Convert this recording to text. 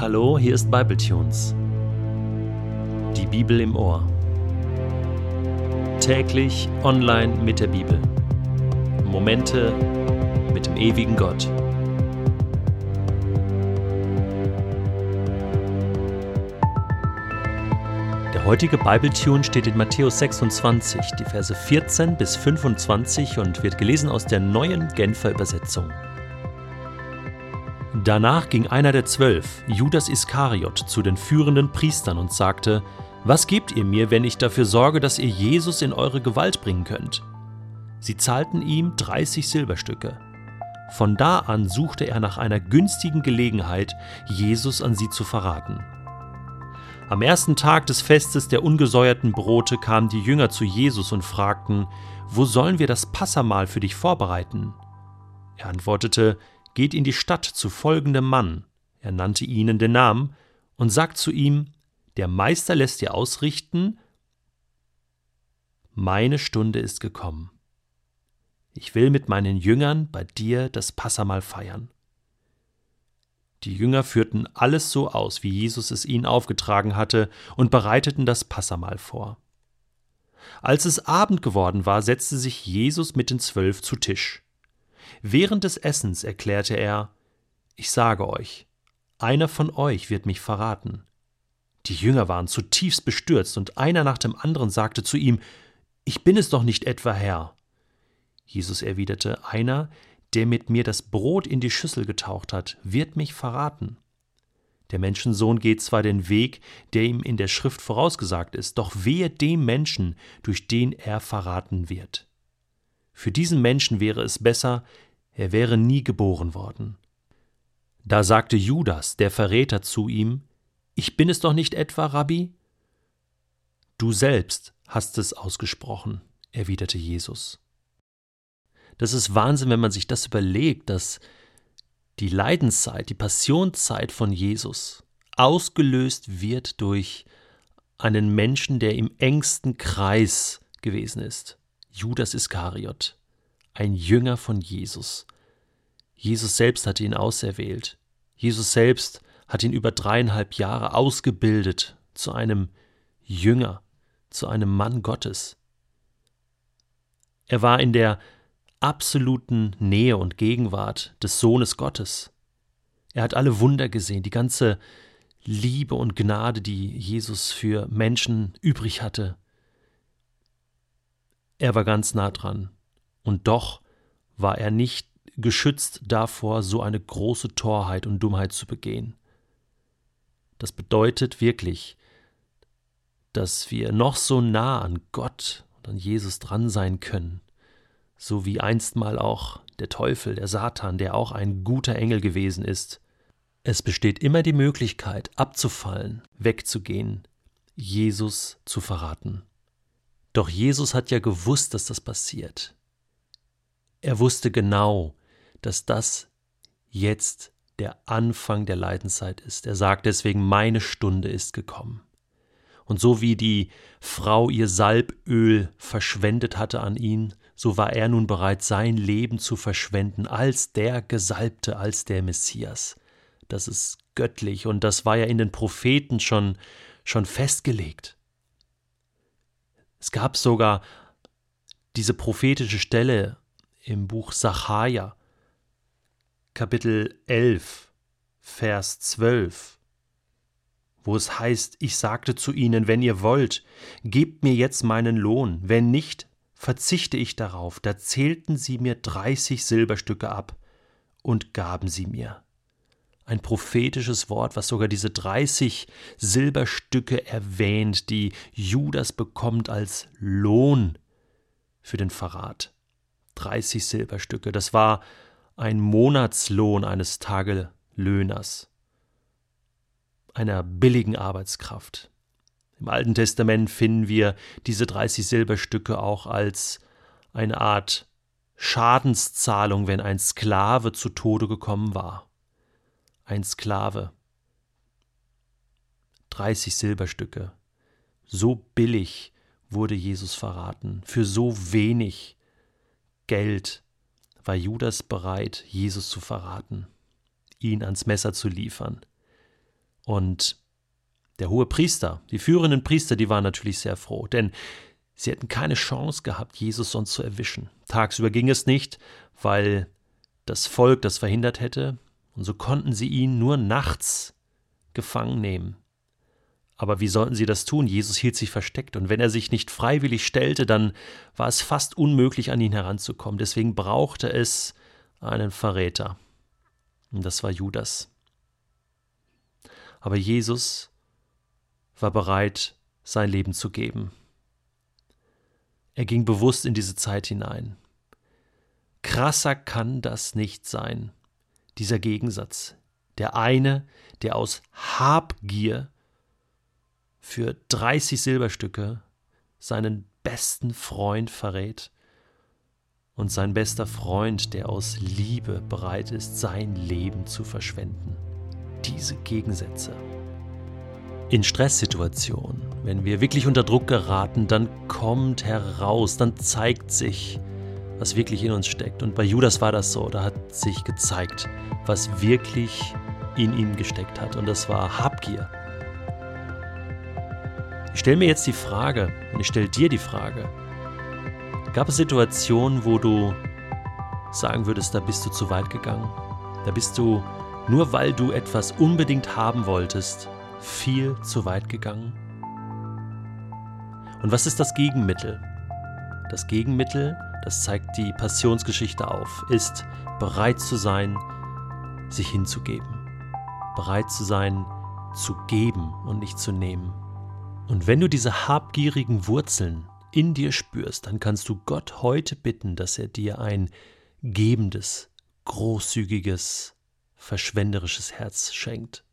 Hallo, hier ist Bibletunes. Die Bibel im Ohr. Täglich online mit der Bibel. Momente mit dem ewigen Gott. Der heutige Bibletune steht in Matthäus 26, die Verse 14 bis 25 und wird gelesen aus der neuen Genfer Übersetzung. Danach ging einer der zwölf, Judas Iskariot, zu den führenden Priestern und sagte, Was gebt ihr mir, wenn ich dafür sorge, dass ihr Jesus in eure Gewalt bringen könnt? Sie zahlten ihm 30 Silberstücke. Von da an suchte er nach einer günstigen Gelegenheit, Jesus an sie zu verraten. Am ersten Tag des Festes der ungesäuerten Brote kamen die Jünger zu Jesus und fragten, Wo sollen wir das Passamahl für dich vorbereiten? Er antwortete, geht in die Stadt zu folgendem Mann, er nannte ihnen den Namen, und sagt zu ihm, der Meister lässt dir ausrichten, meine Stunde ist gekommen. Ich will mit meinen Jüngern bei dir das Passamal feiern. Die Jünger führten alles so aus, wie Jesus es ihnen aufgetragen hatte, und bereiteten das Passamal vor. Als es Abend geworden war, setzte sich Jesus mit den Zwölf zu Tisch. Während des Essens erklärte er Ich sage euch, einer von euch wird mich verraten. Die Jünger waren zutiefst bestürzt, und einer nach dem anderen sagte zu ihm Ich bin es doch nicht etwa, Herr. Jesus erwiderte Einer, der mit mir das Brot in die Schüssel getaucht hat, wird mich verraten. Der Menschensohn geht zwar den Weg, der ihm in der Schrift vorausgesagt ist, doch wehe dem Menschen, durch den er verraten wird. Für diesen Menschen wäre es besser, er wäre nie geboren worden. Da sagte Judas, der Verräter, zu ihm, Ich bin es doch nicht etwa, Rabbi? Du selbst hast es ausgesprochen, erwiderte Jesus. Das ist Wahnsinn, wenn man sich das überlegt, dass die Leidenszeit, die Passionszeit von Jesus ausgelöst wird durch einen Menschen, der im engsten Kreis gewesen ist. Judas Iskariot, ein Jünger von Jesus. Jesus selbst hat ihn auserwählt. Jesus selbst hat ihn über dreieinhalb Jahre ausgebildet zu einem Jünger, zu einem Mann Gottes. Er war in der absoluten Nähe und Gegenwart des Sohnes Gottes. Er hat alle Wunder gesehen, die ganze Liebe und Gnade, die Jesus für Menschen übrig hatte. Er war ganz nah dran. Und doch war er nicht geschützt davor, so eine große Torheit und Dummheit zu begehen. Das bedeutet wirklich, dass wir noch so nah an Gott und an Jesus dran sein können, so wie einstmal auch der Teufel, der Satan, der auch ein guter Engel gewesen ist. Es besteht immer die Möglichkeit, abzufallen, wegzugehen, Jesus zu verraten. Doch Jesus hat ja gewusst, dass das passiert. Er wusste genau, dass das jetzt der Anfang der Leidenszeit ist. Er sagt deswegen, meine Stunde ist gekommen. Und so wie die Frau ihr Salböl verschwendet hatte an ihn, so war er nun bereit, sein Leben zu verschwenden als der Gesalbte, als der Messias. Das ist göttlich und das war ja in den Propheten schon, schon festgelegt. Es gab sogar diese prophetische Stelle im Buch Sacharja, Kapitel 11, Vers 12, wo es heißt, ich sagte zu ihnen, wenn ihr wollt, gebt mir jetzt meinen Lohn, wenn nicht, verzichte ich darauf. Da zählten sie mir dreißig Silberstücke ab und gaben sie mir ein prophetisches Wort, was sogar diese 30 Silberstücke erwähnt, die Judas bekommt als Lohn für den Verrat. 30 Silberstücke, das war ein Monatslohn eines Tagelöhners, einer billigen Arbeitskraft. Im Alten Testament finden wir diese 30 Silberstücke auch als eine Art Schadenszahlung, wenn ein Sklave zu Tode gekommen war ein Sklave. 30 Silberstücke. So billig wurde Jesus verraten. Für so wenig Geld war Judas bereit, Jesus zu verraten, ihn ans Messer zu liefern. Und der hohe Priester, die führenden Priester, die waren natürlich sehr froh, denn sie hätten keine Chance gehabt, Jesus sonst zu erwischen. Tagsüber ging es nicht, weil das Volk das verhindert hätte, und so konnten sie ihn nur nachts gefangen nehmen. Aber wie sollten sie das tun? Jesus hielt sich versteckt, und wenn er sich nicht freiwillig stellte, dann war es fast unmöglich, an ihn heranzukommen. Deswegen brauchte es einen Verräter. Und das war Judas. Aber Jesus war bereit, sein Leben zu geben. Er ging bewusst in diese Zeit hinein. Krasser kann das nicht sein, dieser Gegensatz. Der eine, der aus Habgier für 30 Silberstücke seinen besten Freund verrät und sein bester Freund, der aus Liebe bereit ist, sein Leben zu verschwenden. Diese Gegensätze. In Stresssituationen, wenn wir wirklich unter Druck geraten, dann kommt heraus, dann zeigt sich, was wirklich in uns steckt. Und bei Judas war das so, da hat sich gezeigt, was wirklich in ihm gesteckt hat. Und das war Habgier. Ich stelle mir jetzt die Frage, und ich stelle dir die Frage, gab es Situationen, wo du sagen würdest, da bist du zu weit gegangen? Da bist du, nur weil du etwas unbedingt haben wolltest, viel zu weit gegangen? Und was ist das Gegenmittel? Das Gegenmittel, das zeigt die Passionsgeschichte auf, ist bereit zu sein, sich hinzugeben. Bereit zu sein, zu geben und nicht zu nehmen. Und wenn du diese habgierigen Wurzeln in dir spürst, dann kannst du Gott heute bitten, dass er dir ein gebendes, großzügiges, verschwenderisches Herz schenkt.